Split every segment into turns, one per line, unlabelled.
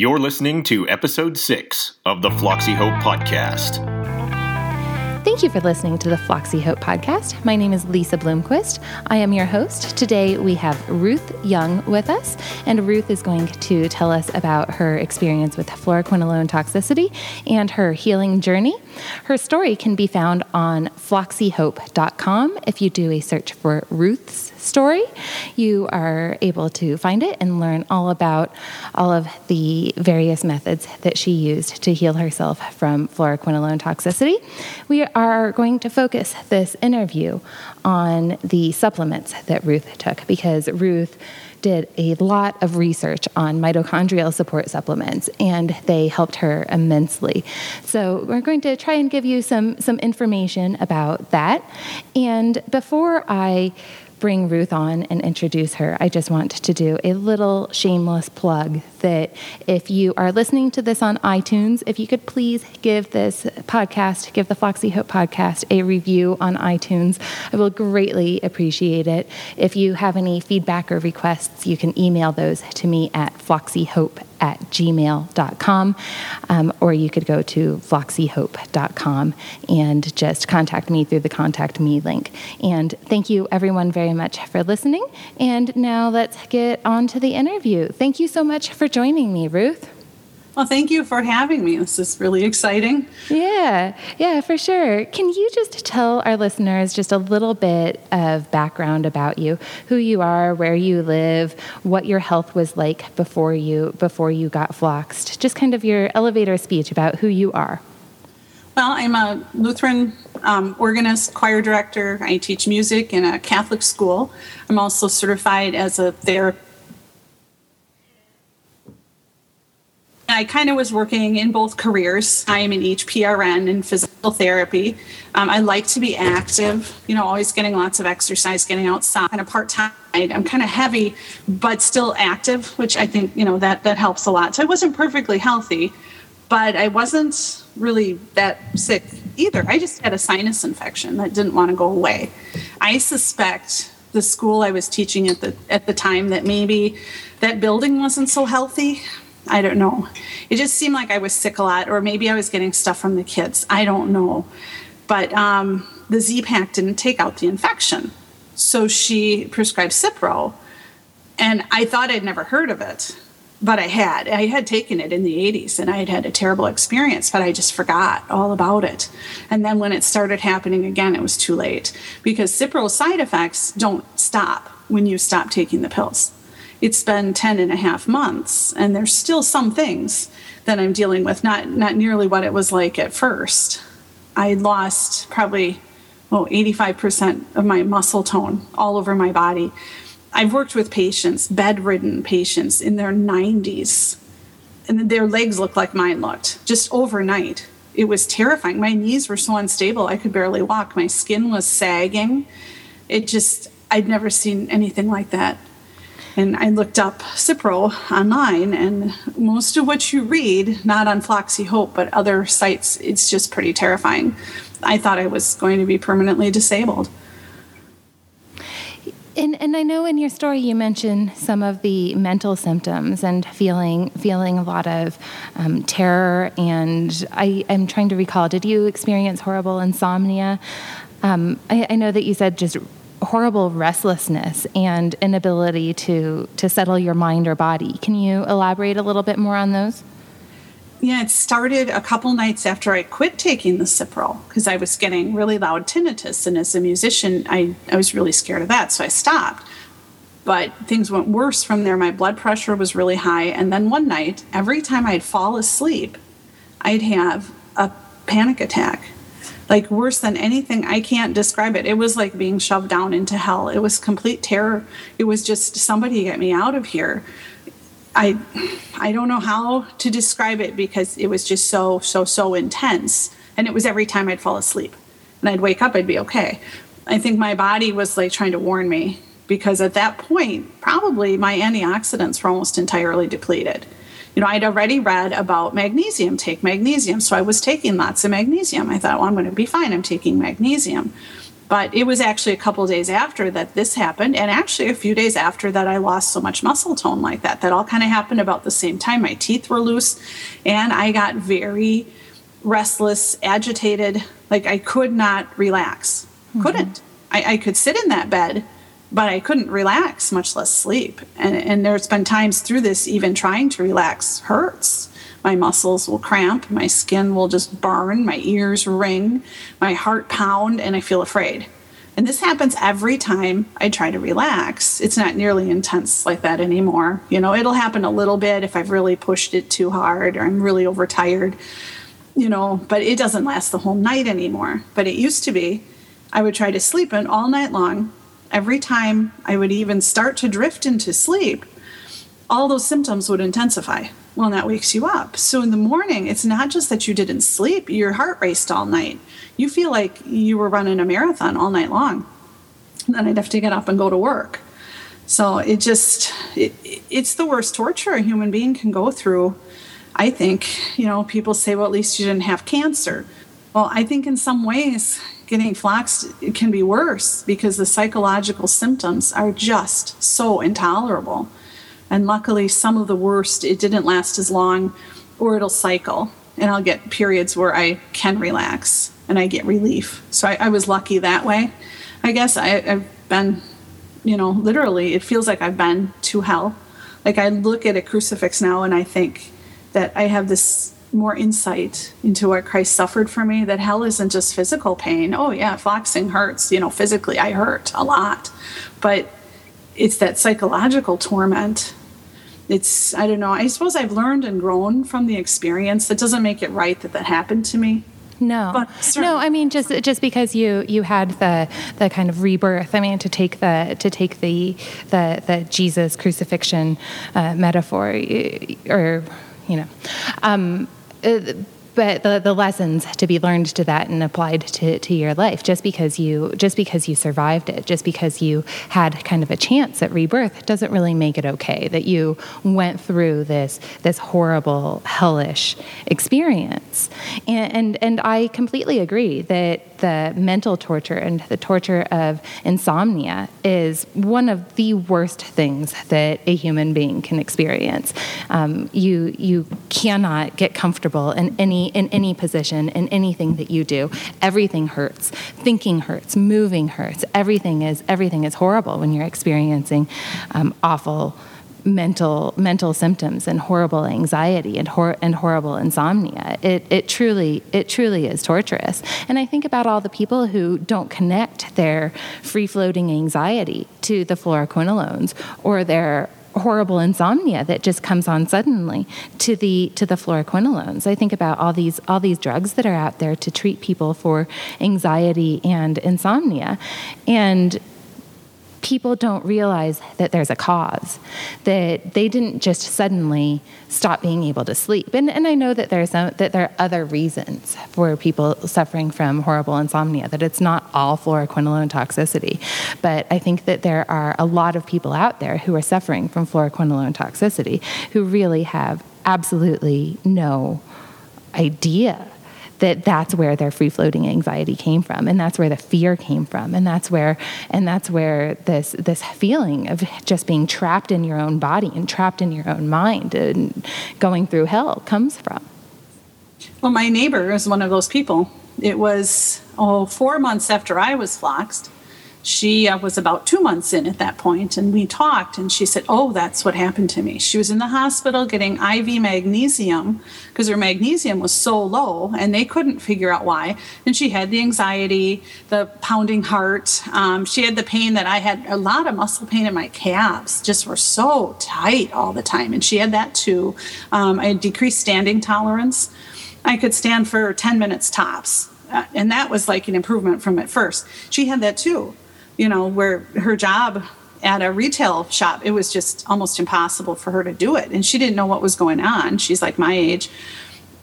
You're listening to episode six of the Floxy Hope Podcast.
Thank you for listening to the Floxy Hope podcast. My name is Lisa Bloomquist. I am your host. Today we have Ruth Young with us, and Ruth is going to tell us about her experience with fluoroquinolone toxicity and her healing journey. Her story can be found on floxyhope.com. If you do a search for Ruth's story, you are able to find it and learn all about all of the various methods that she used to heal herself from fluoroquinolone toxicity. We are going to focus this interview on the supplements that Ruth took because Ruth did a lot of research on mitochondrial support supplements and they helped her immensely. So we're going to try and give you some some information about that. And before I bring Ruth on and introduce her, I just want to do a little shameless plug that if you are listening to this on iTunes, if you could please give this podcast, give the Floxy Hope podcast a review on iTunes, I will greatly appreciate it. If you have any feedback or requests, you can email those to me at floxyhope at gmail.com, um, or you could go to floxyhope.com and just contact me through the contact me link. And thank you, everyone, very much for listening. And now let's get on to the interview. Thank you so much for joining me, Ruth.
Well, thank you for having me. This is really exciting.
Yeah, yeah, yeah, for sure. Can you just tell our listeners just a little bit of background about you, who you are, where you live, what your health was like before you before you got floxed? Just kind of your elevator speech about who you are.
Well, I'm a Lutheran um, organist, choir director. I teach music in a Catholic school. I'm also certified as a therapist I kind of was working in both careers. I am in each PRN in physical therapy. Um, I like to be active, you know, always getting lots of exercise, getting outside. Kind of part time. I'm kind of heavy, but still active, which I think you know that that helps a lot. So I wasn't perfectly healthy, but I wasn't really that sick either. I just had a sinus infection that didn't want to go away. I suspect the school I was teaching at the at the time that maybe that building wasn't so healthy I don't know. It just seemed like I was sick a lot, or maybe I was getting stuff from the kids. I don't know. But um, the Z Pack didn't take out the infection. So she prescribed Cipro. And I thought I'd never heard of it, but I had. I had taken it in the 80s and I had had a terrible experience, but I just forgot all about it. And then when it started happening again, it was too late because Cipro side effects don't stop when you stop taking the pills it's been 10 and a half months and there's still some things that i'm dealing with not not nearly what it was like at first. I lost probably well 85% of my muscle tone all over my body. I've worked with patients bedridden patients in their 90s and their legs looked like mine looked just overnight. It was terrifying. My knees were so unstable i could barely walk. My skin was sagging. It just i'd never seen anything like that and I looked up Cipro online, and most of what you read, not on Floxy Hope, but other sites, it's just pretty terrifying. I thought I was going to be permanently disabled.
And, and I know in your story you mentioned some of the mental symptoms and feeling feeling a lot of um, terror. And I, am trying to recall, did you experience horrible insomnia? Um, I, I know that you said just horrible restlessness and inability to to settle your mind or body. Can you elaborate a little bit more on those?
Yeah, it started a couple nights after I quit taking the Cipro because I was getting really loud tinnitus, and as a musician, I, I was really scared of that, so I stopped. But things went worse from there. My blood pressure was really high, and then one night, every time I'd fall asleep, I'd have a panic attack like worse than anything. I can't describe it. It was like being shoved down into hell. It was complete terror. It was just somebody get me out of here. I i don't know how to describe it because it was just so so so intense. And it was every time i'd fall asleep. And i'd wake up i'd be okay. I think my body was like trying to warn me because at that point probably my antioxidants were almost entirely depleted you know, I'd already read about magnesium, take magnesium. So I was taking lots of magnesium. I thought, well, I'm going to be fine. I'm taking magnesium. But it was actually a couple days after that this happened, and actually a few days after that, I lost so much muscle tone like that. That all kind of happened about the same time. My teeth were loose, and I got very restless, agitated. Like I could not relax. Mm-hmm. Couldn't. I, I could sit in that bed, but I couldn't relax, much less sleep. And, and there's been times through this, even trying to relax hurts. My muscles will cramp, my skin will just burn, my ears ring, my heart pound, and I feel afraid. And this happens every time I try to relax. It's not nearly intense like that anymore. You know, it'll happen a little bit if I've really pushed it too hard or I'm really overtired, you know, but it doesn't last the whole night anymore. But it used to be. I would try to sleep in all night long. Every time I would even start to drift into sleep, all those symptoms would intensify. Well, that wakes you up. So in the morning, it's not just that you didn't sleep, your heart raced all night. You feel like you were running a marathon all night long. Then I'd have to get up and go to work. So it just, it, it's the worst torture a human being can go through. I think, you know, people say, well, at least you didn't have cancer. Well, I think in some ways, getting flax can be worse because the psychological symptoms are just so intolerable. And luckily, some of the worst, it didn't last as long, or it'll cycle. And I'll get periods where I can relax and I get relief. So I, I was lucky that way. I guess I, I've been, you know, literally, it feels like I've been to hell. Like I look at a crucifix now and I think that I have this more insight into what Christ suffered for me that hell isn't just physical pain. Oh, yeah, floxing hurts. You know, physically, I hurt a lot. But it's that psychological torment it's i don't know i suppose i've learned and grown from the experience that doesn't make it right that that happened to me
no, no. I mean, just just because you you had the the kind of rebirth. I mean, to take the to take the the the Jesus crucifixion uh, metaphor, or you know. Um, uh, but the, the lessons to be learned to that and applied to, to your life. Just because you just because you survived it just because you had kind of a chance at rebirth doesn't really make it okay that you went through this this horrible hellish experience. And and, and I completely agree that the mental torture and the torture of insomnia is one of the worst things that a human being can experience um, you you cannot get comfortable in any in any position, in anything that you do. Everything hurts. Thinking hurts. Moving hurts. Everything is everything is horrible when you're experiencing um, awful mental mental symptoms and horrible anxiety and hor- and horrible insomnia. It it truly it truly is torturous. And I think about all the people who don't connect their free floating anxiety to the fluoroquinolones or their horrible insomnia that just comes on suddenly to the to the fluoroquinolones. I think about all these all these drugs that are out there to treat people for anxiety and insomnia, and people don't realize that there's a cause, that they didn't just suddenly stop being able to sleep. And, and I know that some, that there are other reasons for people suffering from horrible insomnia, that it's not all fluoroquinolone toxicity. But I think that there are a lot of people out there who are suffering from fluoroquinolone toxicity who really have absolutely no idea that that's where their free floating anxiety came from and that's where the fear came from and that's where and that's where this this feeling of just being trapped in your own body and trapped in your own mind and going through hell comes from.
Well my neighbor is one of those people. It was oh four months after i was floxed she uh, was about two months in at that point and we talked and she said oh that's what happened to me. She was in the hospital getting iv magnesium because her magnesium was so low and they couldn't figure out why and she had the anxiety the pounding heart um, she had the pain that i had a lot of muscle pain in my calves just were so tight all the time and she had that too. Um, i had decreased standing tolerance. I could stand for 10 minutes tops uh, and that was like an improvement from at first. She had that too you know, where her job at a retail shop, it was just almost impossible for her to do it. And she didn't know what was going on. She's like my age.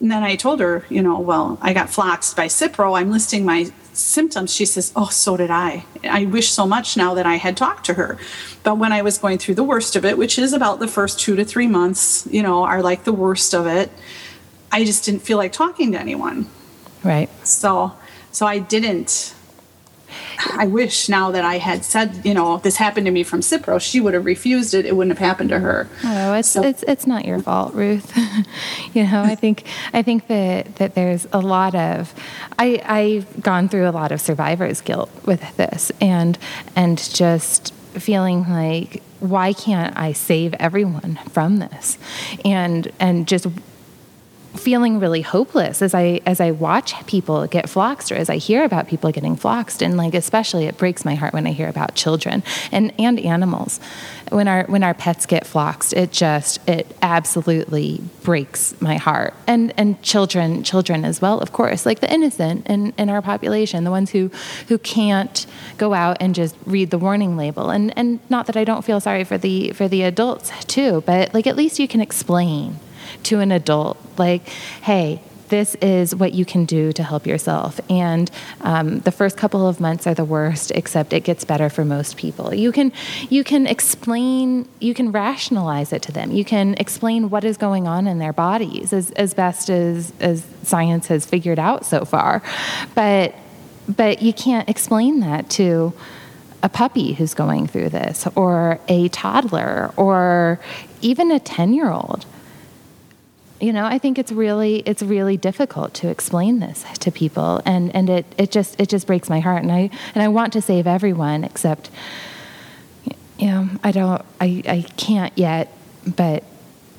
And then I told her, you know, well, I got floxed by Cipro. I'm listing my symptoms. She says, oh, so did I. I wish so much now that I had talked to her. But when I was going through the worst of it, which is about the first two to three months, you know, are like the worst of it, I just didn't feel like talking to anyone.
Right.
So, so I didn't I wish now that I had said, you know, this happened to me from Cipro, she would have refused it. It wouldn't have happened to her.
Oh, it's so, it's it's not your fault, Ruth. you know, I think I think that that there's a lot of I I've gone through a lot of survivor's guilt with this and and just feeling like why can't I save everyone from this? And and just feeling really hopeless as I as I watch people get floxed or as I hear about people getting floxed. And like especially it breaks my heart when I hear about children and and animals. When our when our pets get floxed it just it absolutely breaks my heart. And and children children as well of course like the innocent in in our population the ones who who can't go out and just read the warning label. And and not that I don't feel sorry for the for the adults too but like at least you can explain to an adult like, hey, this is what you can do to help yourself. And um, the first couple of months are the worst, except it gets better for most people. You can you can explain, you can rationalize it to them. You can explain what is going on in their bodies as, as best as as science has figured out so far. But but you can't explain that to a puppy who's going through this, or a toddler, or even a ten year old you know i think it's really it's really difficult to explain this to people. And and it it just it just breaks my heart. And i and i want to save everyone except you know i don't i i can't yet but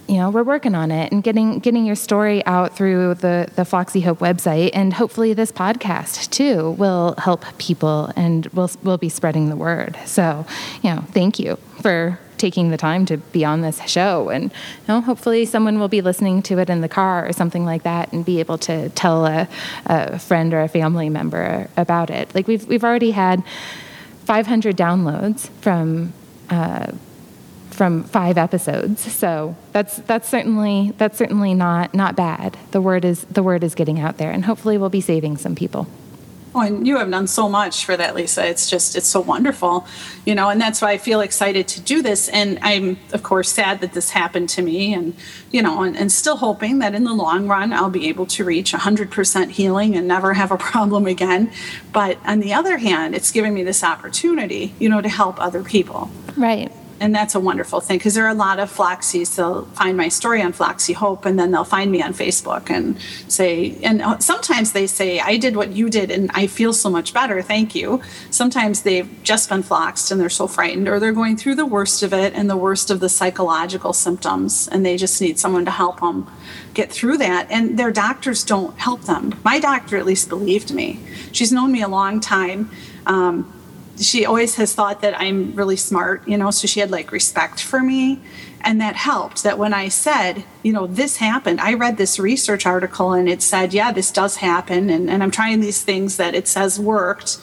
you know we're working on it and getting getting your story out through the the Floxy Hope website. And hopefully this podcast too will help people and we'll we'll be spreading the word. So, you know, thank you for taking the time to be on this show and you know, hopefully someone will be listening to it in the car or something like that and be able to tell a, a friend or a family member about it. Like we've we've already had 500 downloads from uh, from five episodes. So that's that's certainly that's certainly not not bad. The word is the word is getting out there, and hopefully we'll be saving some people.
Oh, and you have done so much for that, Lisa. It's just it's so wonderful, you know, and that's why I feel excited to do this. And I'm of course sad that this happened to me, and you know, and, and still hoping that in the long run I'll be able to reach 100% healing and never have a problem again. But on the other hand, it's giving me this opportunity, you know, to help other people.
Right
and that's a wonderful thing because there are a lot of Floxies. They'll find my story on Floxy Hope, and then they'll find me on Facebook and say, and uh, sometimes they say, "I did what you did, and I feel so much better. Thank you." Sometimes they've just been floxed and they're so frightened, or they're going through the worst of it and the worst of the psychological symptoms, and they just need someone to help them get through that. And their doctors don't help them. My doctor at least believed me. She's known me a long time. Um, she always has thought that I'm really smart, you know, so she had like respect for me. And that helped that when I said, you know, this happened, I read this research article and it said, yeah, this does happen. And, and I'm trying these things that it says worked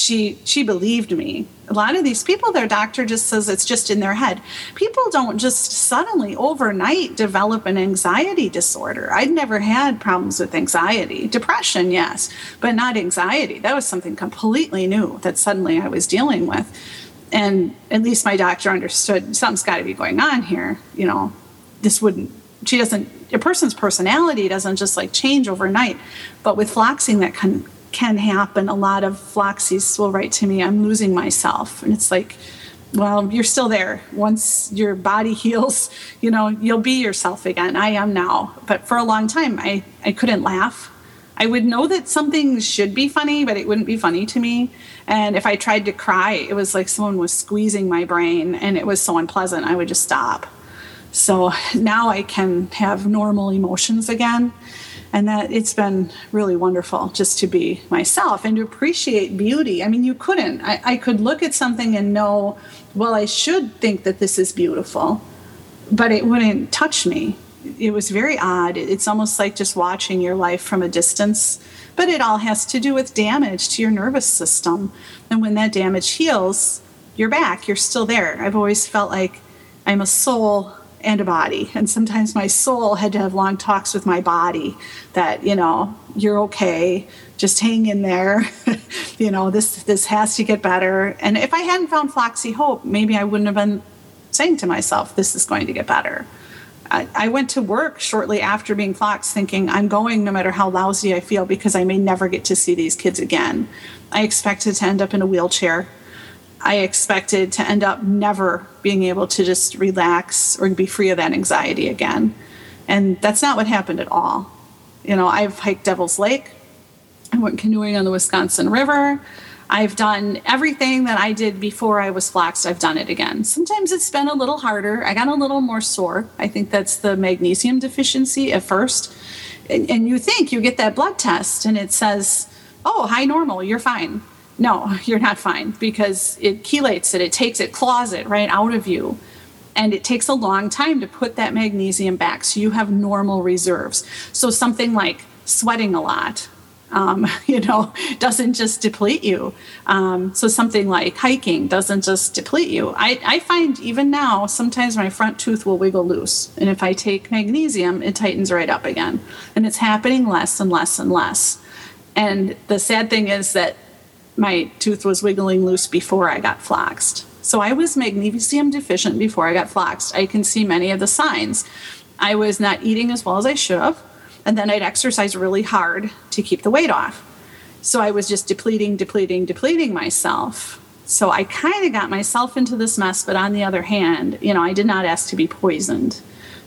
she she believed me. A lot of these people their doctor just says it's just in their head. People don't just suddenly overnight develop an anxiety disorder. I'd never had problems with anxiety. Depression yes but not anxiety. That was something completely new that suddenly i was dealing with. And at least my doctor understood something's got to be going on here you know. This wouldn't she doesn't a person's personality doesn't just like change overnight. But with floxing that can can happen. A lot of floxies will write to me, I'm losing myself. And it's like, well, you're still there. Once your body heals, you know, you'll be yourself again. I am now. But for a long time, I, I couldn't laugh. I would know that something should be funny, but it wouldn't be funny to me. And if I tried to cry, it was like someone was squeezing my brain and it was so unpleasant, I would just stop. So now I can have normal emotions again and that it's been really wonderful just to be myself and to appreciate beauty. I mean, you couldn't. I, I could look at something and know, well, I should think that this is beautiful, but it wouldn't touch me. It was very odd. It's almost like just watching your life from a distance, but it all has to do with damage to your nervous system. And when that damage heals, you're back, you're still there. I've always felt like I'm a soul and a body. And sometimes my soul had to have long talks with my body that, you know, you're okay, just hang in there. you know, this this has to get better. And if I hadn't found Floxy Hope, maybe I wouldn't have been saying to myself, this is going to get better. I, I went to work shortly after being floxed thinking I'm going no matter how lousy I feel because I may never get to see these kids again. I expected to end up in a wheelchair. I expected to end up never being able to just relax or be free of that anxiety again. And that's not what happened at all. You know, I've hiked Devil's Lake, I went canoeing on the Wisconsin River. I've done everything that I did before I was floxed, I've done it again. Sometimes it's been a little harder. I got a little more sore. I think that's the magnesium deficiency at first. And, and you think you get that blood test and it says, oh, high normal, you're fine. No, you're not fine because it chelates it, it takes it, claws it right out of you. And it takes a long time to put that magnesium back so you have normal reserves. So something like sweating a lot um, you know, doesn't just deplete you. Um, so something like hiking doesn't just deplete you. I, I find even now, sometimes my front tooth will wiggle loose. And if I take magnesium, it tightens right up again. And it's happening less and less and less. And the sad thing is that my tooth was wiggling loose before I got floxed. So I was magnesium deficient before I got floxed. I can see many of the signs. I was not eating as well as I should have and then I'd exercise really hard to keep the weight off. So I was just depleting, depleting, depleting myself. So I kind of got myself into this mess, but on the other hand, you know, I did not ask to be poisoned.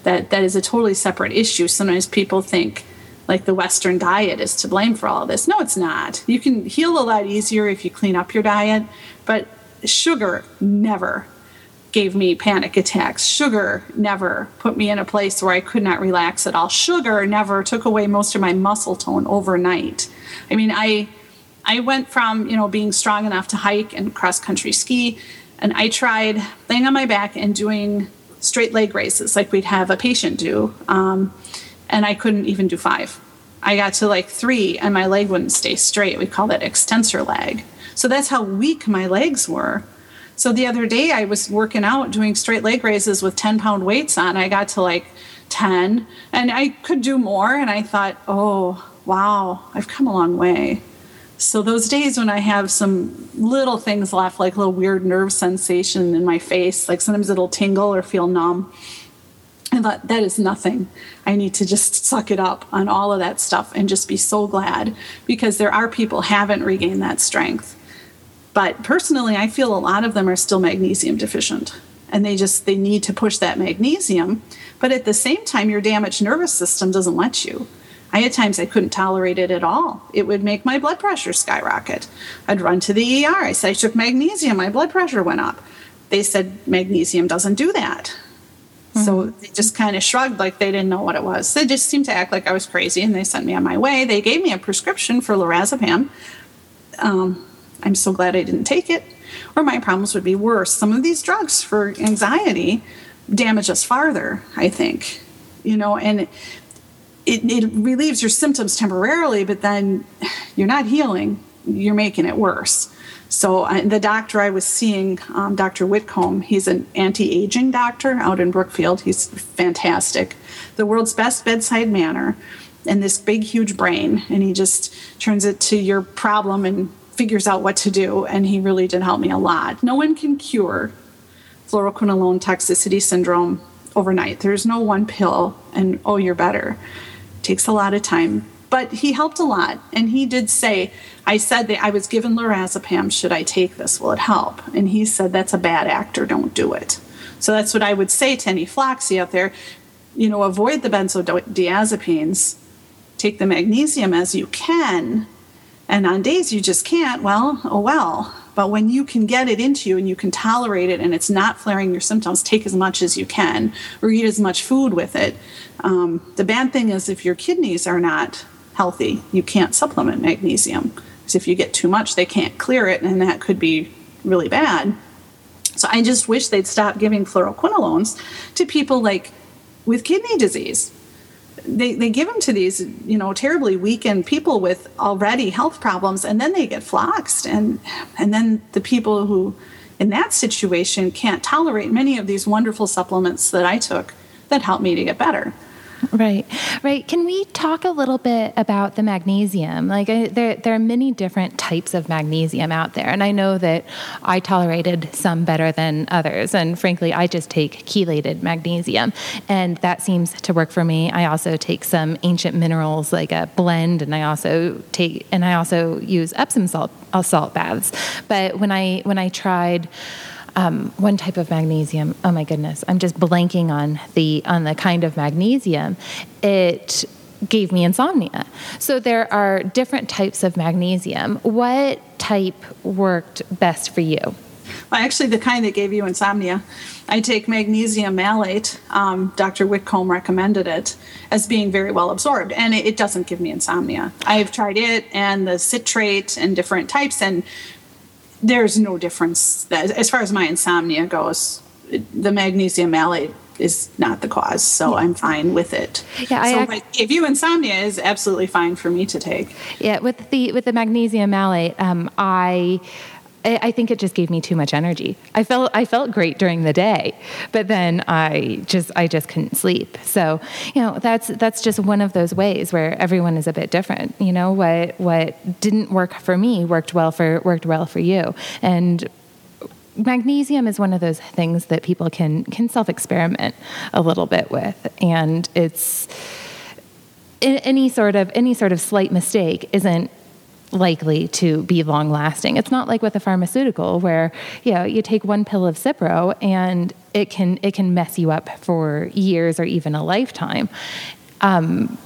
That that is a totally separate issue. Sometimes people think like the Western diet is to blame for all this. No, it's not. You can heal a lot easier if you clean up your diet, but sugar never gave me panic attacks. Sugar never put me in a place where I could not relax at all. Sugar never took away most of my muscle tone overnight. I mean, I I went from, you know, being strong enough to hike and cross country ski, and I tried laying on my back and doing straight leg races like we'd have a patient do. Um, and I couldn't even do five. I got to like three and my leg wouldn't stay straight. We call that extensor lag. So that's how weak my legs were. So the other day I was working out doing straight leg raises with 10 pound weights on. I got to like 10 and I could do more. And I thought, oh, wow, I've come a long way. So those days when I have some little things left, like a little weird nerve sensation in my face, like sometimes it'll tingle or feel numb. I thought that is nothing. I need to just suck it up on all of that stuff and just be so glad because there are people haven't regained that strength but personally, I feel a lot of them are still magnesium deficient and they just they need to push that magnesium. But at the same time, your damaged nervous system doesn't let you. I had times I couldn't tolerate it at all. It would make my blood pressure skyrocket. I'd run to the ER. I said I took magnesium, my blood pressure went up. They said magnesium doesn't do that. Mm-hmm. So they just kind of shrugged like they didn't know what it was. They just seemed to act like I was crazy and they sent me on my way. They gave me a prescription for lorazepam. Um, I'm so glad I didn't take it, or my problems would be worse. Some of these drugs for anxiety damage us farther, I think, you know, and it, it relieves your symptoms temporarily, but then you're not healing, you're making it worse. So uh, the doctor I was seeing, um, Dr. Whitcomb, he's an anti-aging doctor out in Brookfield. He's fantastic, the world's best bedside manner, and this big, huge brain. And he just turns it to your problem and figures out what to do, and he really did help me a lot. No one can cure fluoroquinolone toxicity syndrome overnight. There's no one pill and oh, you're better. It takes a lot of time. But he helped a lot, and he did say, I said that I was given lorazepam. Should I take this? Will it help? And he said, That's a bad actor. Don't do it. So that's what I would say to any floxy out there. You know, avoid the benzodiazepines, take the magnesium as you can, and on days you just can't, well, oh well. But when you can get it into you and you can tolerate it and it's not flaring your symptoms, take as much as you can or eat as much food with it. Um, the bad thing is if your kidneys are not healthy, you can't supplement magnesium. Because if you get too much, they can't clear it, and that could be really bad. So I just wish they'd stop giving fluoroquinolones to people like with kidney disease they, they give them to these you know terribly weakened people with already health problems and then they get floxed and and then the people who in that situation can't tolerate many of these wonderful supplements that I took that helped me to get better.
Right, right. Can we talk a little bit about the magnesium? Like, I, there, there are many different types of magnesium out there, and I know that I tolerated some better than others. And frankly, I just take chelated magnesium, and that seems to work for me. I also take some ancient minerals, like a blend, and I also take, and I also use Epsom salt, uh, salt baths. But when I when I tried um, one type of magnesium. Oh my goodness, I'm just blanking on the on the kind of magnesium. It gave me insomnia. So there are different types of magnesium. What type worked best for you?
Well, actually, the kind that gave you insomnia. I take magnesium malate. Um, Dr. Whitcomb recommended it as being very well absorbed, and it, it doesn't give me insomnia. I've tried it and the citrate and different types, and there's no difference as far as my insomnia goes. The magnesium malate is not the cause, so I'm fine with it. Yeah, I so ac- if you insomnia is absolutely fine for me to take.
Yeah, with the with the magnesium malate, um, I I think it just gave me too much energy. I felt I felt great during the day, but then I just I just couldn't sleep. So you know that's that's just one of those ways where everyone is a bit different. You know what what didn't work for me worked well for worked well for you, and magnesium is one of those things that people can can self experiment a little bit with, and it's any sort of any sort of slight mistake isn't likely to be long lasting. It's not like with a pharmaceutical where you know you take one pill of Cipro and it can it can mess you up for years or even a lifetime. Um,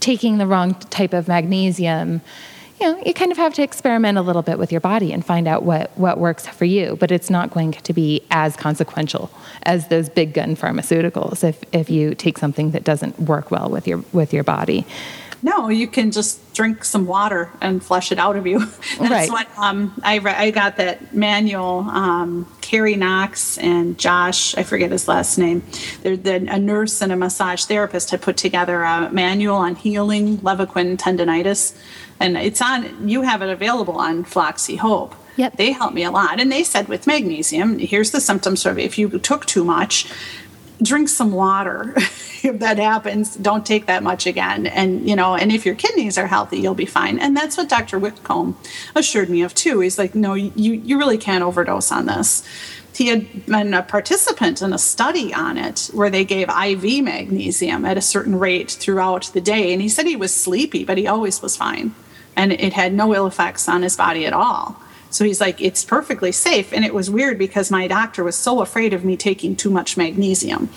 taking the wrong type of magnesium you know, you kind of have to experiment a little bit with your body and find out what, what works for you, but it's not going to be as consequential as those big gun pharmaceuticals if, if you take something that doesn't work well with your with your body.
No, you can just drink some water and flush it out of you. That's right. what um, I, re- I got that manual. Um, Carrie Knox and Josh, I forget his last name, they're, they're, a nurse and a massage therapist had put together a manual on healing Levaquin tendonitis. And it's on, you have it available on Floxy Hope.
Yep.
They helped me a lot. And they said with magnesium, here's the symptoms of if you took too much, drink some water. if that happens, don't take that much again. And, you know, and if your kidneys are healthy, you'll be fine. And that's what Dr. Whitcomb assured me of too. He's like, no, you, you really can't overdose on this. He had been a participant in a study on it where they gave IV magnesium at a certain rate throughout the day. And he said he was sleepy, but he always was fine. And it had no ill effects on his body at all. So he's like, it's perfectly safe. And it was weird because my doctor was so afraid of me taking too much magnesium.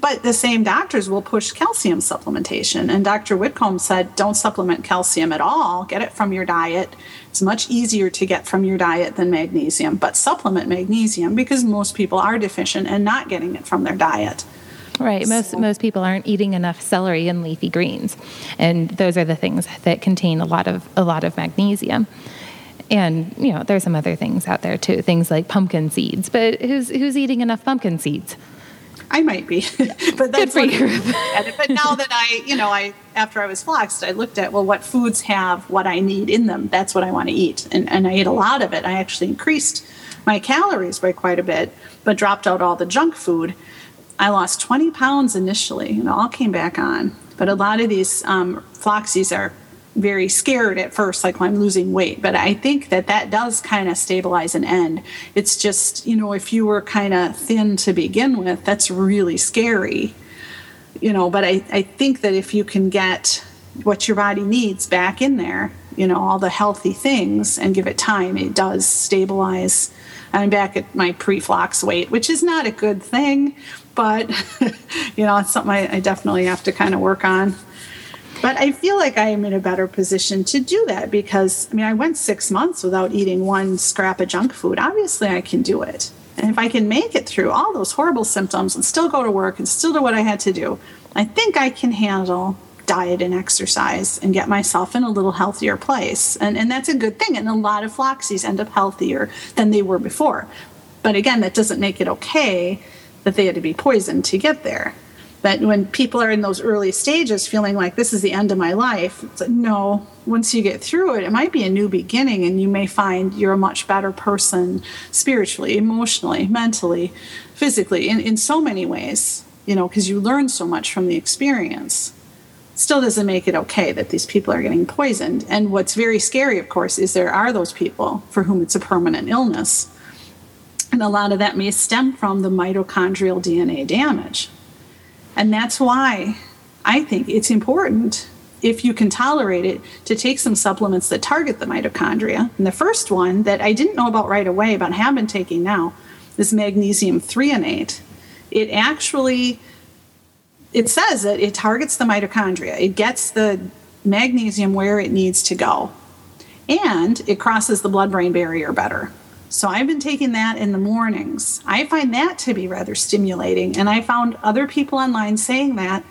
But the same doctors will push calcium supplementation. And Dr. Whitcomb said, don't supplement calcium at all. Get it from your diet. It's much easier to get from your diet than magnesium, but supplement magnesium because most people are deficient and not getting it from their diet.
Right. Most so. most people aren't eating enough celery and leafy greens, and those are the things that contain a lot of a lot of magnesium and you know there's some other things out there too things like pumpkin seeds but who's who's eating enough pumpkin seeds
I might be, but
that's good for you.
but now that I, you know, I after I was floxed, I looked at well, what foods have what I need in them. That's what I want to eat, and and I ate a lot of it. I actually increased my calories by quite a bit, but dropped out all the junk food. I lost 20 pounds initially, and it all came back on. But a lot of these um, Floxies are very scared at first, like oh, I'm losing weight. But I think that that does kind of stabilize and end. It's just, you know, if you were kind of thin to begin with, that's really scary, you know. But I, I think that if you can get what your body needs back in there, you know, all the healthy things and give it time, it does stabilize. I'm back at my pre flox weight, which is not a good thing, but, you know, it's something I, I definitely have to kind of work on. But I feel like I am in a better position to do that because I mean, I went six months without eating one scrap of junk food. Obviously, I can do it. And if I can make it through all those horrible symptoms and still go to work and still do what I had to do, I think I can handle diet and exercise and get myself in a little healthier place. And, and that's a good thing. And a lot of Floxies end up healthier than they were before. But again, that doesn't make it okay that they had to be poisoned to get there. But when people are in those early stages feeling like this is the end of my life, like, no, once you get through it, it might be a new beginning and you may find you're a much better person spiritually, emotionally, mentally, physically, in, in so many ways. you know, because you learn so much from the experience. Still doesn't make it okay that these people are getting poisoned. And what's very scary, of course, is there are those people for whom it's a permanent illness. And a lot of that may stem from the mitochondrial DNA damage. And that's why I think it's important, if you can tolerate it, to take some supplements that target the mitochondria. And the first one that I didn't know about right away, but have been taking now, is magnesium threonate. It actually it says that it targets the mitochondria. It gets the magnesium where it needs to go. And it crosses the blood brain barrier better. So I've been taking that in the mornings. I find that to be rather stimulating. And I found other people online saying that.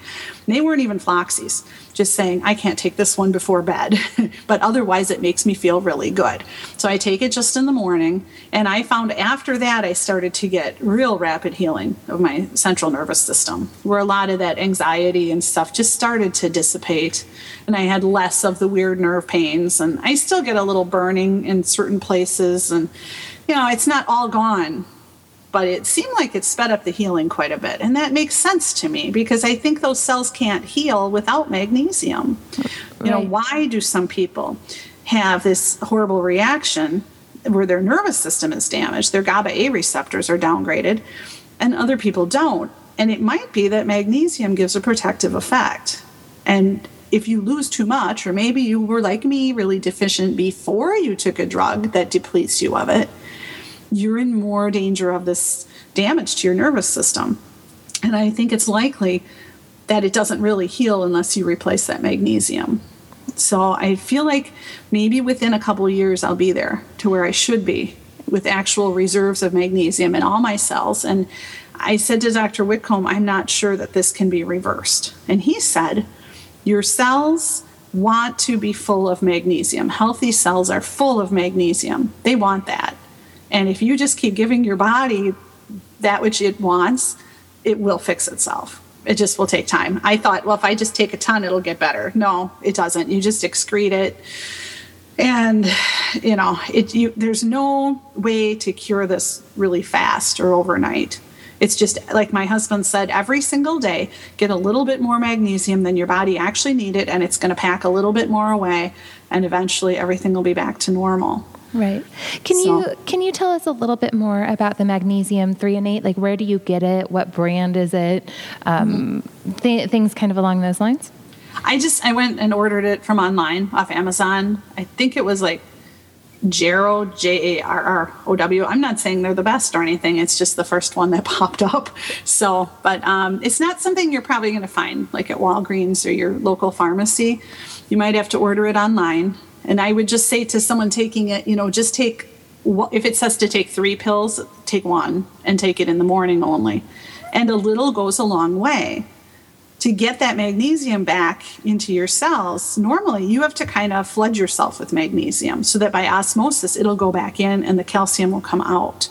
They weren't even Floxies just saying, I can't take this one before bed, but otherwise it makes me feel really good. So I take it just in the morning. And I found after that, I started to get real rapid healing of my central nervous system, where a lot of that anxiety and stuff just started to dissipate. And I had less of the weird nerve pains. And I still get a little burning in certain places. And, you know, it's not all gone but it seemed like it sped up the healing quite a bit. And that makes sense to me because I think those cells can't heal without magnesium. Right. You know, why do some people have this horrible reaction where their nervous system is damaged, their GABA A receptors are downgraded, and other people don't? And it might be that magnesium gives a protective effect. And if you lose too much, or maybe you were like me, really deficient before you took a drug that depletes you of it, you're in more danger of this damage to your nervous system. And I think it's likely that it doesn't really heal unless you replace that magnesium. So I feel like maybe within a couple years I'll be there to where I should be with actual reserves of magnesium in all my cells. And I said to Dr. Whitcomb, I'm not sure that this can be reversed. And he said, Your cells want to be full of magnesium. Healthy cells are full of magnesium. They want that. And if you just keep giving your body that which it wants, it will fix itself. It just will take time. I thought, well, if I just take a ton, it'll get better. No, it doesn't. You just excrete it. And you know, it you, there's no way to cure this really fast or overnight. It's just like my husband said, every single day, get a little bit more magnesium than your body actually needed, and it's going to pack a little bit more away, and eventually everything will be back to normal.
Right. Can so, you can you tell us a little bit more about the magnesium threonate? Like, where do you get it? What brand is it? Um, mm-hmm. th- things kind of along those lines.
I just I went and ordered it from online off Amazon. I think it was like Jarrow J A R R O W. I'm not saying they're the best or anything. It's just the first one that popped up. So, but um, it's not something you're probably going to find like at Walgreens or your local pharmacy. You might have to order it online. And I would just say to someone taking it, you know, just take, if it says to take three pills, take one and take it in the morning only. And a little goes a long way. To get that magnesium back into your cells, normally you have to kind of flood yourself with magnesium so that by osmosis it'll go back in and the calcium will come out.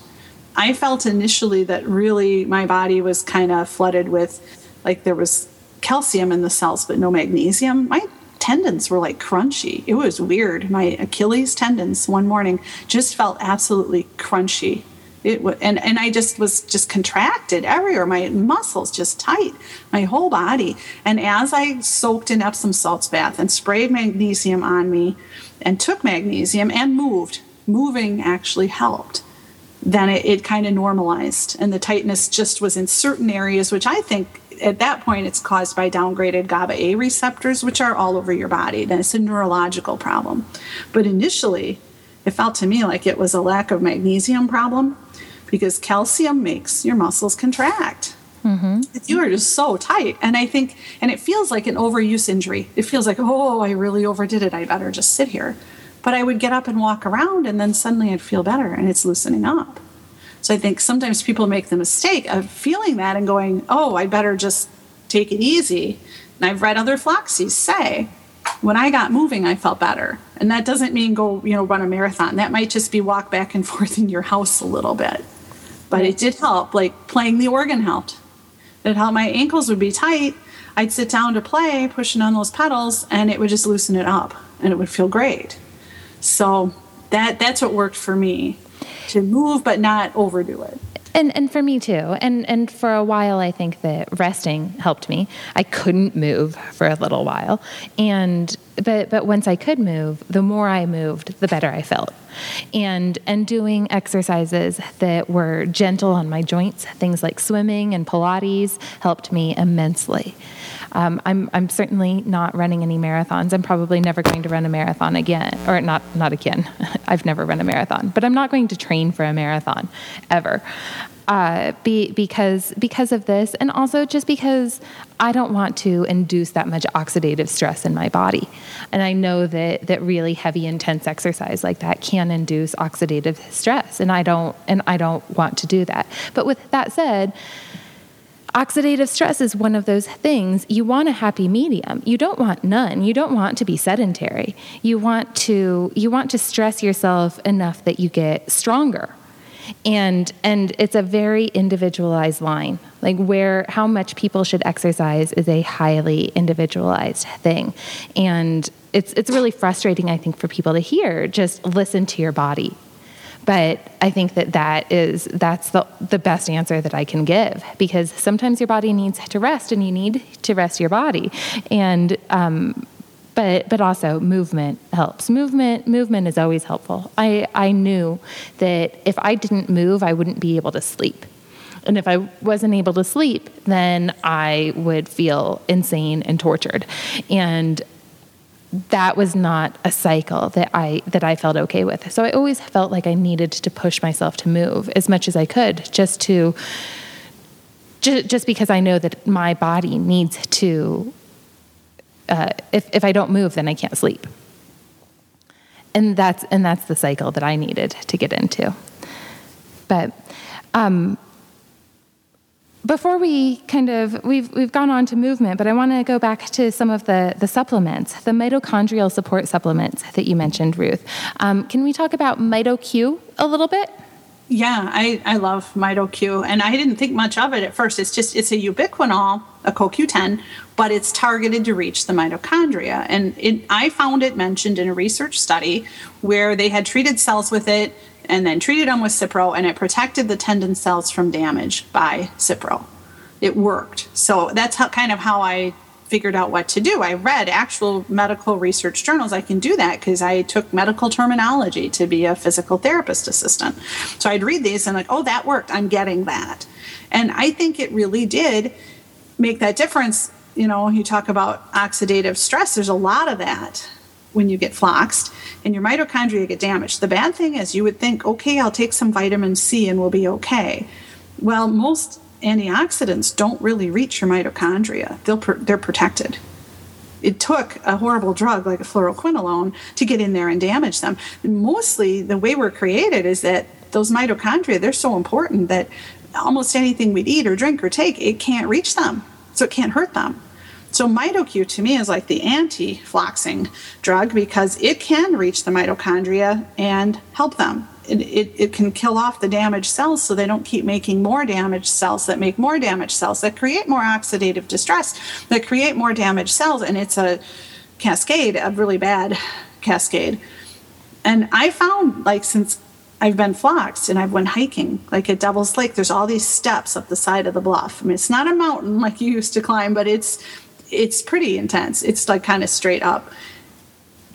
I felt initially that really my body was kind of flooded with, like there was calcium in the cells, but no magnesium. My tendons were like crunchy. It was weird. My Achilles tendons one morning just felt absolutely crunchy. It was, and, and I just was just contracted everywhere. My muscles just tight, my whole body. And as I soaked in Epsom salts bath and sprayed magnesium on me and took magnesium and moved, moving actually helped then it, it kind of normalized and the tightness just was in certain areas which i think at that point it's caused by downgraded GABA A receptors, which are all over your body. Then it's a neurological problem. But initially, it felt to me like it was a lack of magnesium problem because calcium makes your muscles contract. Mm-hmm. You are just so tight. And I think, and it feels like an overuse injury. It feels like, oh, I really overdid it. I better just sit here. But I would get up and walk around, and then suddenly I'd feel better and it's loosening up. So I think sometimes people make the mistake of feeling that and going, oh, I better just take it easy. And I've read other Floxies say, when I got moving, I felt better. And that doesn't mean go, you know, run a marathon. That might just be walk back and forth in your house a little bit. But it did help, like playing the organ helped. It helped my ankles would be tight. I'd sit down to play, pushing on those pedals, and it would just loosen it up and it would feel great. So that that's what worked for me to move but not overdo it.
And and for me too. And and for a while I think that resting helped me. I couldn't move for a little while. And but but once I could move, the more I moved, the better I felt. And and doing exercises that were gentle on my joints, things like swimming and Pilates helped me immensely. Um, I'm, I'm certainly not running any marathons. I'm probably never going to run a marathon again, or not, not again. I've never run a marathon, but I'm not going to train for a marathon ever. Uh, be, because because of this, and also just because I don't want to induce that much oxidative stress in my body, and I know that that really heavy, intense exercise like that can induce oxidative stress, and I don't and I don't want to do that. But with that said, Oxidative stress is one of those things you want a happy medium. You don't want none. You don't want to be sedentary. You want to you want to stress yourself enough that you get stronger. And and it's a very individualized line. Like where how much people should exercise is a highly individualized thing. And it's it's really frustrating I think for people to hear just listen to your body but I think that that is that's the the best answer that I can give because sometimes your body needs to rest and you need to rest your body and um, but but also movement helps movement movement is always helpful I I knew that if I didn't move I wouldn't be able to sleep and if I wasn't able to sleep, then I would feel insane and tortured. And that was not a cycle that I that I felt okay with. So I always felt like I needed to push myself to move as much as I could just to just, just because I know that my body needs to uh, if if I don't move then I can't sleep. And that's and that's the cycle that I needed to get into. But um, before we kind of we've we've gone on to movement, but I want to go back to some of the the supplements, the mitochondrial support supplements that you mentioned, Ruth. Um, can we talk about MitoQ a little bit?
Yeah, I, I love MitoQ, and I didn't think much of it at first. It's just it's a ubiquinol, a CoQ10, but it's targeted to reach the mitochondria. And it, I found it mentioned in a research study where they had treated cells with it and then treated them with Cipro, and it protected the tendon cells from damage by Cipro. It worked. So that's how, kind of how I figured out what to do. I read actual medical research journals. I can do that because I took medical terminology to be a physical therapist assistant. So I'd read these and like, oh, that worked. I'm getting that. And I think it really did make that difference. You know, you talk about oxidative stress, there's a lot of that when you get floxed and your mitochondria get damaged. The bad thing is you would think, okay, I'll take some vitamin C and we'll be okay. Well, most antioxidants don't really reach your mitochondria. They'll they're protected. It took a horrible drug like a fluoroquinolone to get in there and damage them. Mostly, the way we're created is that those mitochondria they're so important that almost anything we'd eat or drink or take it can't reach them, so it can't hurt them. So MitoQ to me is like the anti-floxing drug because it can reach the mitochondria and help them. It, it, it, can kill off the damaged cells so they don't keep making more damaged cells that make more damaged cells that create more oxidative distress that create more damaged cells and it's a cascade a really bad cascade and i found like since I've been floxed and I've went hiking, like at Devil's Lake. There's all these steps up the side of the bluff. I mean, it's not a mountain like you used to climb, but it's it's pretty intense. It's like kind of straight up.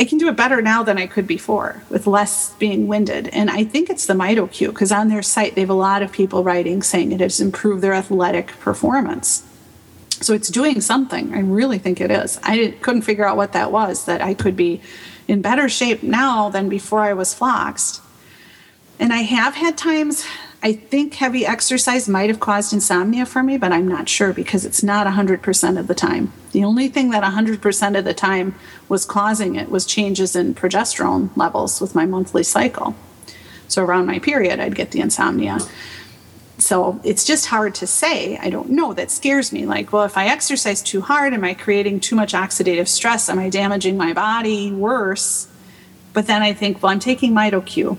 I can do it better now than I could before with less being winded. And I think it's the MitoQ because on their site they have a lot of people writing saying it has improved their athletic performance. So it's doing something. I really think it is. I couldn't figure out what that was, that I could be in better shape now than before I was floxed. And I have had times I think heavy exercise might have caused insomnia for me, but I'm not sure because it's not 100% of the time. The only thing that 100% of the time was causing it was changes in progesterone levels with my monthly cycle. So around my period, I'd get the insomnia. So it's just hard to say. I don't know. That scares me. Like, well, if I exercise too hard, am I creating too much oxidative stress? Am I damaging my body worse? But then I think, well, I'm taking MitoQ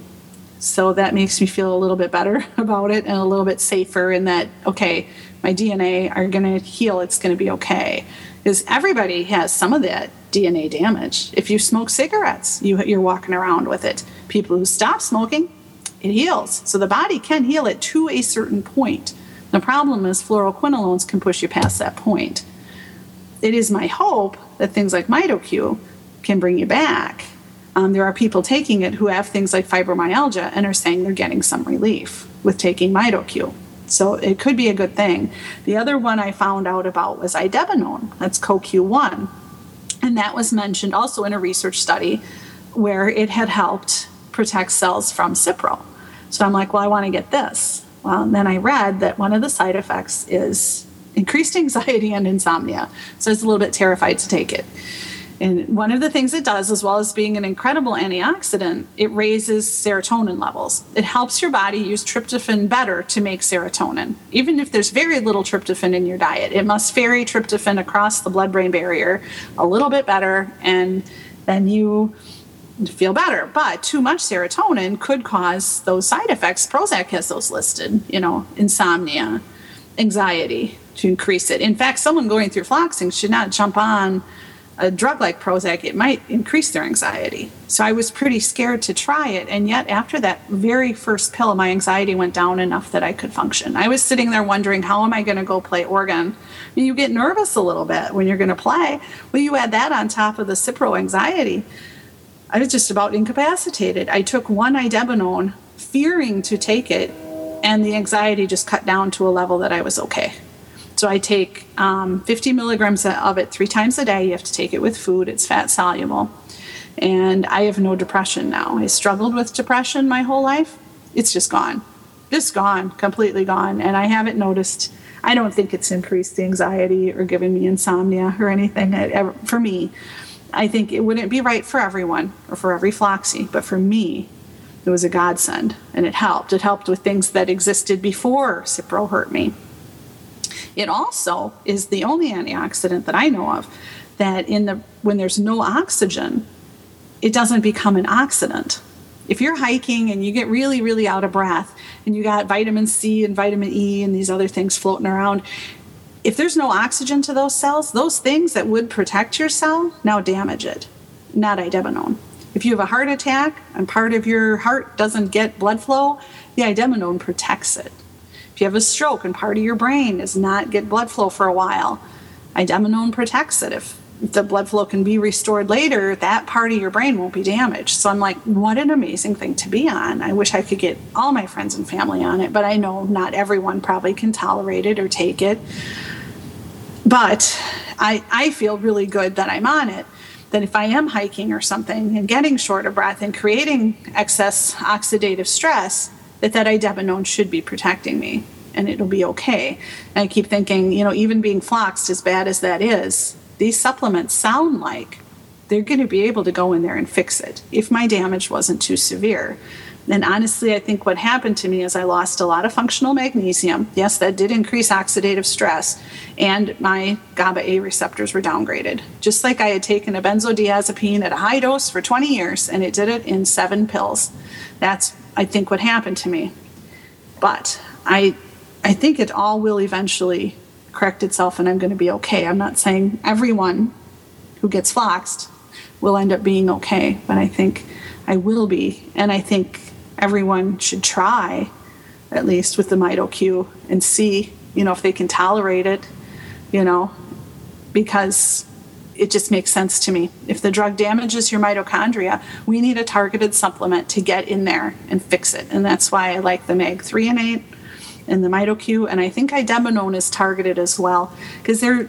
so that makes me feel a little bit better about it and a little bit safer in that, okay, my DNA are going to heal, it's going to be okay. Because everybody has some of that DNA damage. If you smoke cigarettes, you, you're walking around with it. People who stop smoking, it heals. So the body can heal it to a certain point. The problem is fluoroquinolones can push you past that point. It is my hope that things like MitoQ can bring you back. Um, there are people taking it who have things like fibromyalgia and are saying they're getting some relief with taking MitoQ. So it could be a good thing. The other one I found out about was idebenone. That's CoQ1. And that was mentioned also in a research study where it had helped protect cells from Cipro. So I'm like, well, I want to get this. Well, then I read that one of the side effects is increased anxiety and insomnia. So I was a little bit terrified to take it. And one of the things it does, as well as being an incredible antioxidant, it raises serotonin levels. It helps your body use tryptophan better to make serotonin. Even if there's very little tryptophan in your diet, it must ferry tryptophan across the blood brain barrier a little bit better, and then you feel better. But too much serotonin could cause those side effects. Prozac has those listed, you know, insomnia, anxiety to increase it. In fact, someone going through floxing should not jump on a drug like Prozac, it might increase their anxiety. So I was pretty scared to try it. And yet, after that very first pill, my anxiety went down enough that I could function. I was sitting there wondering, how am I going to go play organ? I mean, you get nervous a little bit when you're going to play. Well, you add that on top of the Cipro anxiety. I was just about incapacitated. I took one idebenone, fearing to take it, and the anxiety just cut down to a level that I was okay. So I take um, 50 milligrams of it three times a day. You have to take it with food, it's fat soluble. And I have no depression now. I struggled with depression my whole life. It's just gone, just gone, completely gone. And I haven't noticed, I don't think it's increased anxiety or given me insomnia or anything for me. I think it wouldn't be right for everyone or for every Floxie, but for me, it was a godsend and it helped. It helped with things that existed before Cipro hurt me. It also is the only antioxidant that I know of that in the when there's no oxygen, it doesn't become an oxidant. If you're hiking and you get really, really out of breath and you got vitamin C and vitamin E and these other things floating around, if there's no oxygen to those cells, those things that would protect your cell now damage it, not idebenone. If you have a heart attack and part of your heart doesn't get blood flow, the idebenone protects it. If you have a stroke and part of your brain does not get blood flow for a while, idebenone protects it. If the blood flow can be restored later, that part of your brain won't be damaged. So I'm like, what an amazing thing to be on. I wish I could get all my friends and family on it, but I know not everyone probably can tolerate it or take it. But I, I feel really good that I'm on it. That if I am hiking or something and getting short of breath and creating excess oxidative stress, that that idebenone should be protecting me and it'll be okay. And I keep thinking, you know, even being floxed, as bad as that is, these supplements sound like they're going to be able to go in there and fix it if my damage wasn't too severe. And honestly, I think what happened to me is I lost a lot of functional magnesium. Yes, that did increase oxidative stress, and my GABA A receptors were downgraded. Just like I had taken a benzodiazepine at a high dose for 20 years, and it did it in seven pills. That's I think what happened to me. But I I think it all will eventually correct itself and I'm going to be okay. I'm not saying everyone who gets floxed will end up being okay, but I think I will be. And I think everyone should try at least with the MitoQ and see, you know, if they can tolerate it, you know, because it just makes sense to me. If the drug damages your mitochondria, we need a targeted supplement to get in there and fix it. And that's why I like the MAG 3 and 8 and the MitoQ. And I think idebenone is targeted as well because they're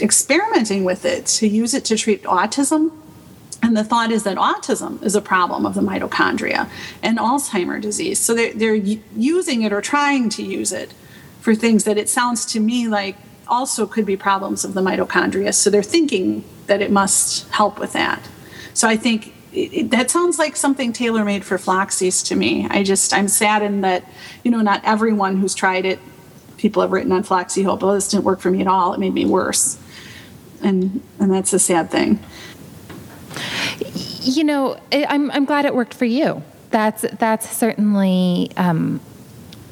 experimenting with it to use it to treat autism. And the thought is that autism is a problem of the mitochondria and Alzheimer disease. So they're, they're using it or trying to use it for things that it sounds to me like also could be problems of the mitochondria. So they're thinking that it must help with that. So I think it, that sounds like something tailor made for Floxies to me. I just, I'm saddened that, you know, not everyone who's tried it, people have written on Floxie Hope, oh, this didn't work for me at all. It made me worse. And, and that's a sad thing.
You know, I'm, I'm glad it worked for you. That's, that's certainly, um,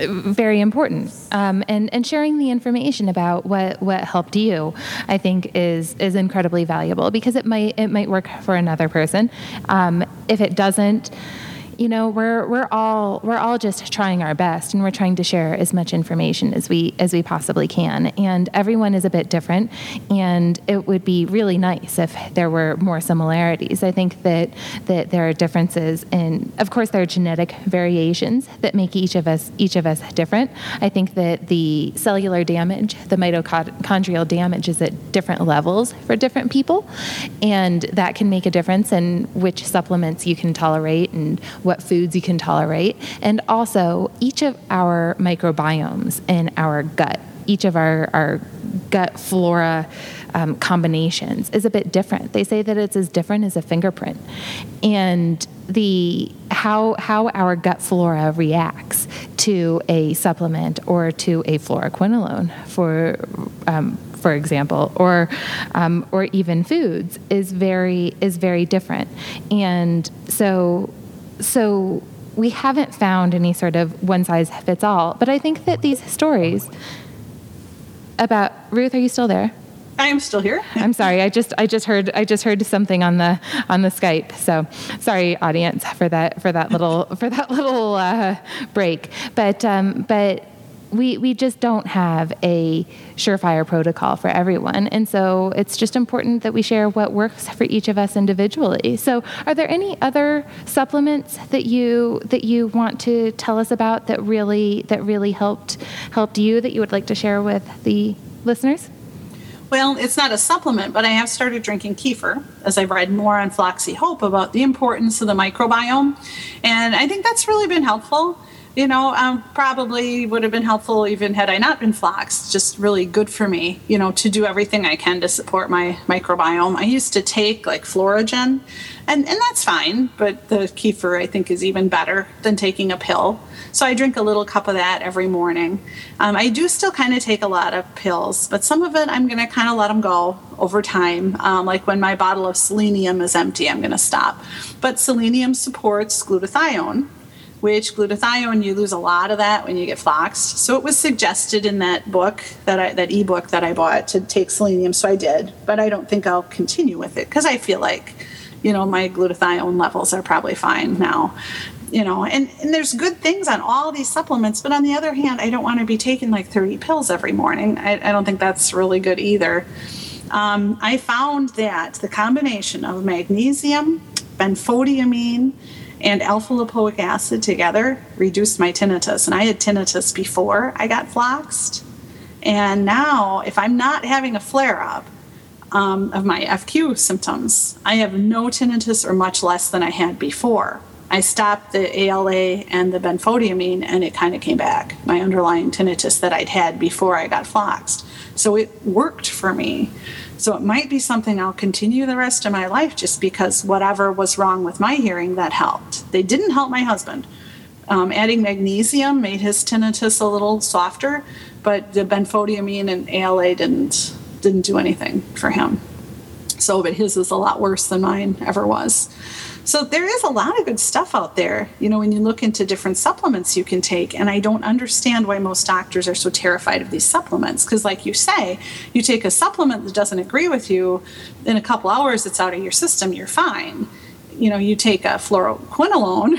very important. Um, and and sharing the information about what what helped you, I think is is incredibly valuable because it might it might work for another person. Um, if it doesn't you know, we're we're all we're all just trying our best, and we're trying to share as much information as we as we possibly can. And everyone is a bit different, and it would be really nice if there were more similarities. I think that that there are differences, and of course, there are genetic variations that make each of us each of us different. I think that the cellular damage, the mitochondrial damage, is at different levels for different people, and that can make a difference in which supplements you can tolerate and what foods you can tolerate, and also each of our microbiomes in our gut, each of our, our gut flora um, combinations is a bit different. They say that it's as different as a fingerprint, and the how how our gut flora reacts to a supplement or to a fluoroquinolone for um, for example, or um, or even foods is very is very different, and so so we haven't found any sort of one size fits all. But I think that these stories about Ruth, are you still there?
I am still here.
I'm sorry. I just I just heard I just heard something on the on the Skype. So sorry, audience, for that for that little for that little uh, break. But um, but we, we just don't have a surefire protocol for everyone. And so it's just important that we share what works for each of us individually. So are there any other supplements that you that you want to tell us about that really that really helped helped you that you would like to share with the listeners?
Well, it's not a supplement, but I have started drinking kefir as I've read more on Floxie Hope about the importance of the microbiome. And I think that's really been helpful you know, um, probably would have been helpful even had I not been floxed. Just really good for me, you know, to do everything I can to support my microbiome. I used to take like Florajen, and, and that's fine, but the kefir I think is even better than taking a pill. So I drink a little cup of that every morning. Um, I do still kind of take a lot of pills, but some of it I'm going to kind of let them go over time. Um, like when my bottle of selenium is empty, I'm going to stop. But selenium supports glutathione which glutathione you lose a lot of that when you get floxed. So it was suggested in that book that I, that ebook that I bought to take selenium, so I did. But I don't think I'll continue with it because I feel like, you know, my glutathione levels are probably fine now. You know, and, and there's good things on all these supplements, but on the other hand, I don't want to be taking like 30 pills every morning. I, I don't think that's really good either. Um, I found that the combination of magnesium, benfotiamine, and alpha lipoic acid together reduced my tinnitus. And I had tinnitus before I got floxed. And now, if I'm not having a flare up um, of my FQ symptoms, I have no tinnitus or much less than I had before. I stopped the ALA and the benfotiamine, and it kind of came back, my underlying tinnitus that I'd had before I got floxed. So it worked for me. So it might be something I'll continue the rest of my life just because whatever was wrong with my hearing that helped. They didn't help my husband. Um, adding magnesium made his tinnitus a little softer, but the benfotiamine and ALA didn't didn't do anything for him. So, but his is a lot worse than mine ever was. So there is a lot of good stuff out there, you know, when you look into different supplements you can take. And I don't understand why most doctors are so terrified of these supplements. Because, like you say, you take a supplement that doesn't agree with you, in a couple hours it's out of your system, you're fine you know you take a fluoroquinolone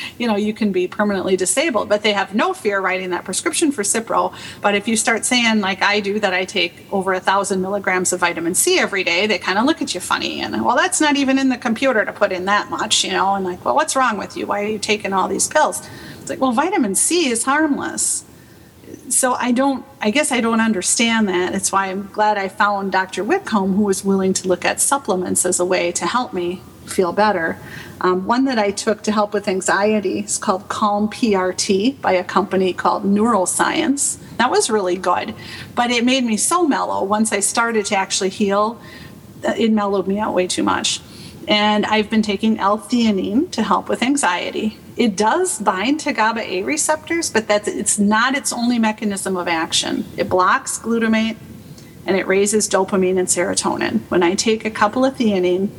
you know you can be permanently disabled but they have no fear writing that prescription for cipro. But if you start saying like i do that i take over a thousand milligrams of vitamin c every day they kind of look at you funny and well that's not even in the computer to put in that much you know? And like well what's wrong with you? Why are you taking all these pills? It's like well vitamin c is harmless. So I don't, I guess I don't understand that. It's why I'm glad I found Dr. Whitcomb, who was willing to look at supplements as a way to help me feel better. Um, one that I took to help with anxiety is called Calm PRT by a company called Neuroscience. That was really good, but it made me so mellow once I started to actually heal. It mellowed me out way too much. And I've been taking L-theanine to help with anxiety. It does bind to GABA A receptors, but that's it's not its only mechanism of action. It blocks glutamate and it raises dopamine and serotonin. When I take a couple of theanine,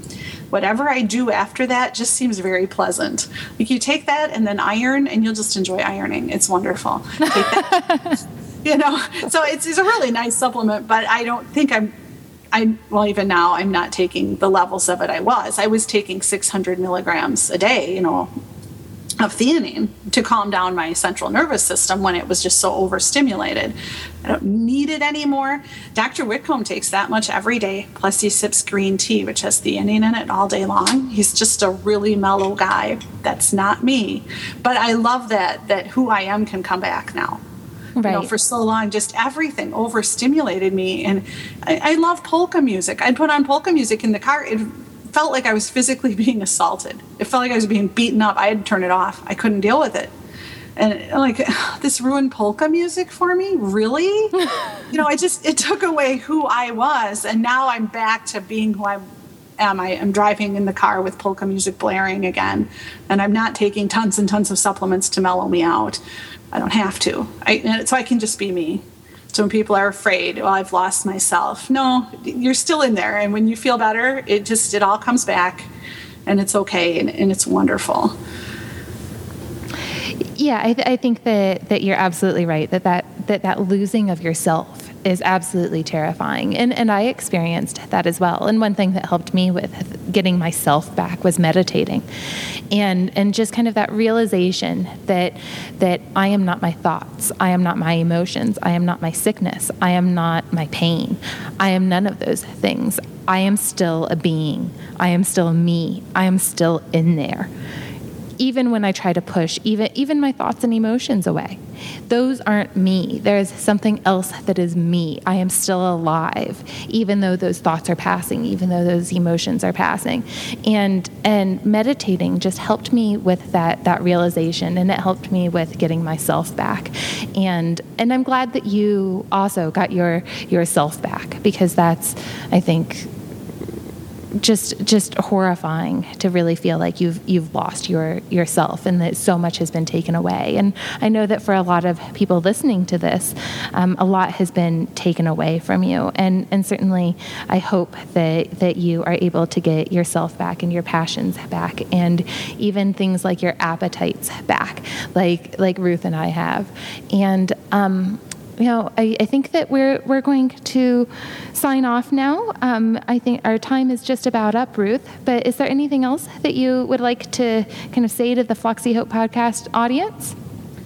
whatever I do after that just seems very pleasant. Like you take that and then iron, and you'll just enjoy ironing. It's wonderful. you know, so it's, it's a really nice supplement, but I don't think I'm I well even now I'm not taking the levels of it I was. I was taking 600 milligrams a day, you know, of theanine to calm down my central nervous system when it was just so overstimulated. I don't need it anymore. Dr. Whitcomb takes that much every day, plus he sips green tea, which has theanine in it all day long. He's just a really mellow guy. That's not me. But I love that that who I am can come back now. Right. You know, for so long, just everything overstimulated me. And I, I love polka music. I'd put on polka music in the car. It, felt like I was physically being assaulted. It felt like I was being beaten up. I had to turn it off. I couldn't deal with it. And like this ruined polka music for me, really? you know, I just it took away who I was, and now I'm back to being who I am. I am driving in the car with polka music blaring again, and I'm not taking tons and tons of supplements to mellow me out. I don't have to. I, so I can just be me. So when people are afraid, well, I've lost myself. No, you're still in there. And when you feel better, it just, it all comes back and it's okay and, and it's wonderful.
Yeah, I, th- I think that, that you're absolutely right that that, that that losing of yourself is absolutely terrifying. And, and I experienced that as well. And one thing that helped me with getting myself back was meditating. And, and just kind of that realization that, that I am not my thoughts, I am not my emotions, I am not my sickness, I am not my pain, I am none of those things. I am still a being, I am still me, I am still in there even when I try to push even even my thoughts and emotions away. Those aren't me. There's something else that is me. I am still alive, even though those thoughts are passing, even though those emotions are passing. And and meditating just helped me with that that realization and it helped me with getting myself back. And and I'm glad that you also got your yourself back because that's I think just just horrifying to really feel like you've you've lost your yourself and that so much has been taken away. And I know that for a lot of people listening to this, um, a lot has been taken away from you. And and certainly, I hope that that you are able to get yourself back and your passions back, and even things like your appetites back, like like Ruth and I have. And um, you know, I, I, think that we're we're going to sign off now. Um, I think our time is just about up, Ruth. But is there anything else that you would like to kind of say to the Floxie Hope podcast audience?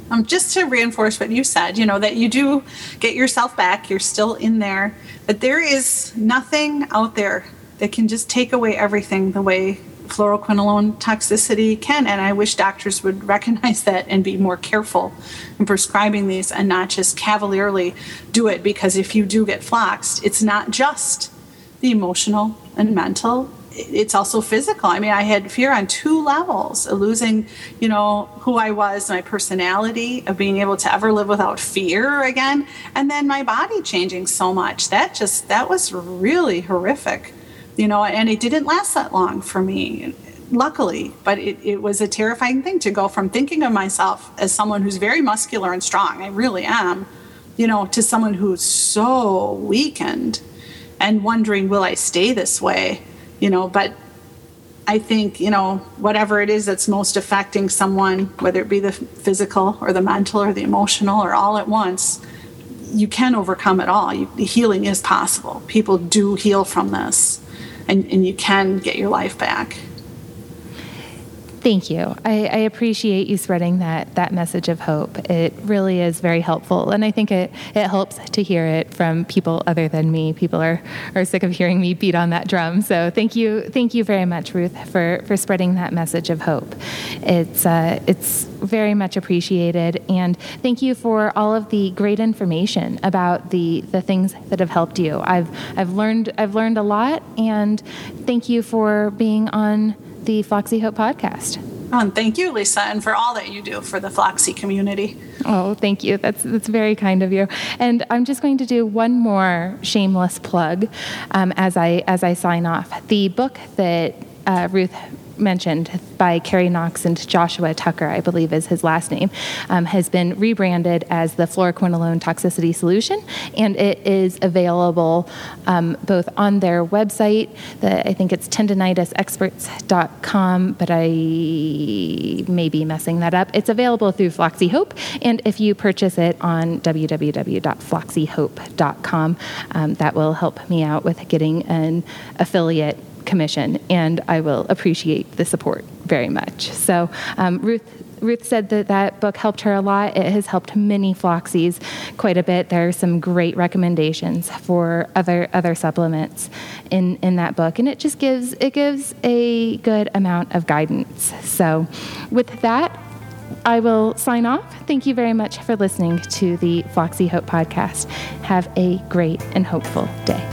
Um, just to reinforce what you said, you know, that you do get yourself back, you're still in there, but there is nothing out there that can just take away everything the way fluoroquinolone toxicity can. And I wish doctors would recognize that and be more careful in prescribing these and not just cavalierly do it because if you do get floxed, it's not just the emotional and mental. It's also physical. I mean, I had fear on two levels losing, you know, who I was, my personality, of being able to ever live without fear again, and then my body changing so much. That just, that was really horrific you know, and it didn't last that long for me, luckily. But it, it was a terrifying thing to go from thinking of myself as someone who's very muscular and strong, I really am, you know, to someone who's so weakened and wondering, will I stay this way? You know, but I think, you know, whatever it is that's most affecting someone, whether it be the physical or the mental or the emotional or all at once, you can overcome it all. You, healing is possible. People do heal from this and, and you can get your life back.
Thank you. I, I, appreciate you spreading that that message of hope. It really is very helpful, and I think it it helps to hear it from people other than me. People are are sick of hearing me beat on that drum. So thank you, thank you very much, Ruth, for for spreading that message of hope. It's uh, it's very much appreciated, and thank you for all of the great information about the the things that have helped you. I've I've learned I've learned a lot, and thank you for being on the Floxie Hope podcast.
Oh, and thank you, Lisa, and for all that you do for the Floxie community.
Oh, thank you. That's that's very kind of you. And I'm just going to do one more shameless plug um, as I as I sign off. The book that uh, Ruth mentioned by Carrie Knox and Joshua Tucker, I believe is his last name, um, has been rebranded as the fluoroquinolone toxicity solution, and it is available um, both on their website. The, I think it's tendonitisexperts.com, but I may be messing that up. It's available through Floxie Hope, and if you purchase it on www.floxiehope.com, um, that will help me out with getting an affiliate commission, and I will appreciate the support very much. So, um, Ruth, Ruth said that that book helped her a lot. It has helped many Floxies quite a bit. There are some great recommendations for other other supplements in in that book, and it just gives it gives a good amount of guidance. So, with that. I will sign off. Thank you very much for listening to the Floxie Hope podcast. Have a great and hopeful day.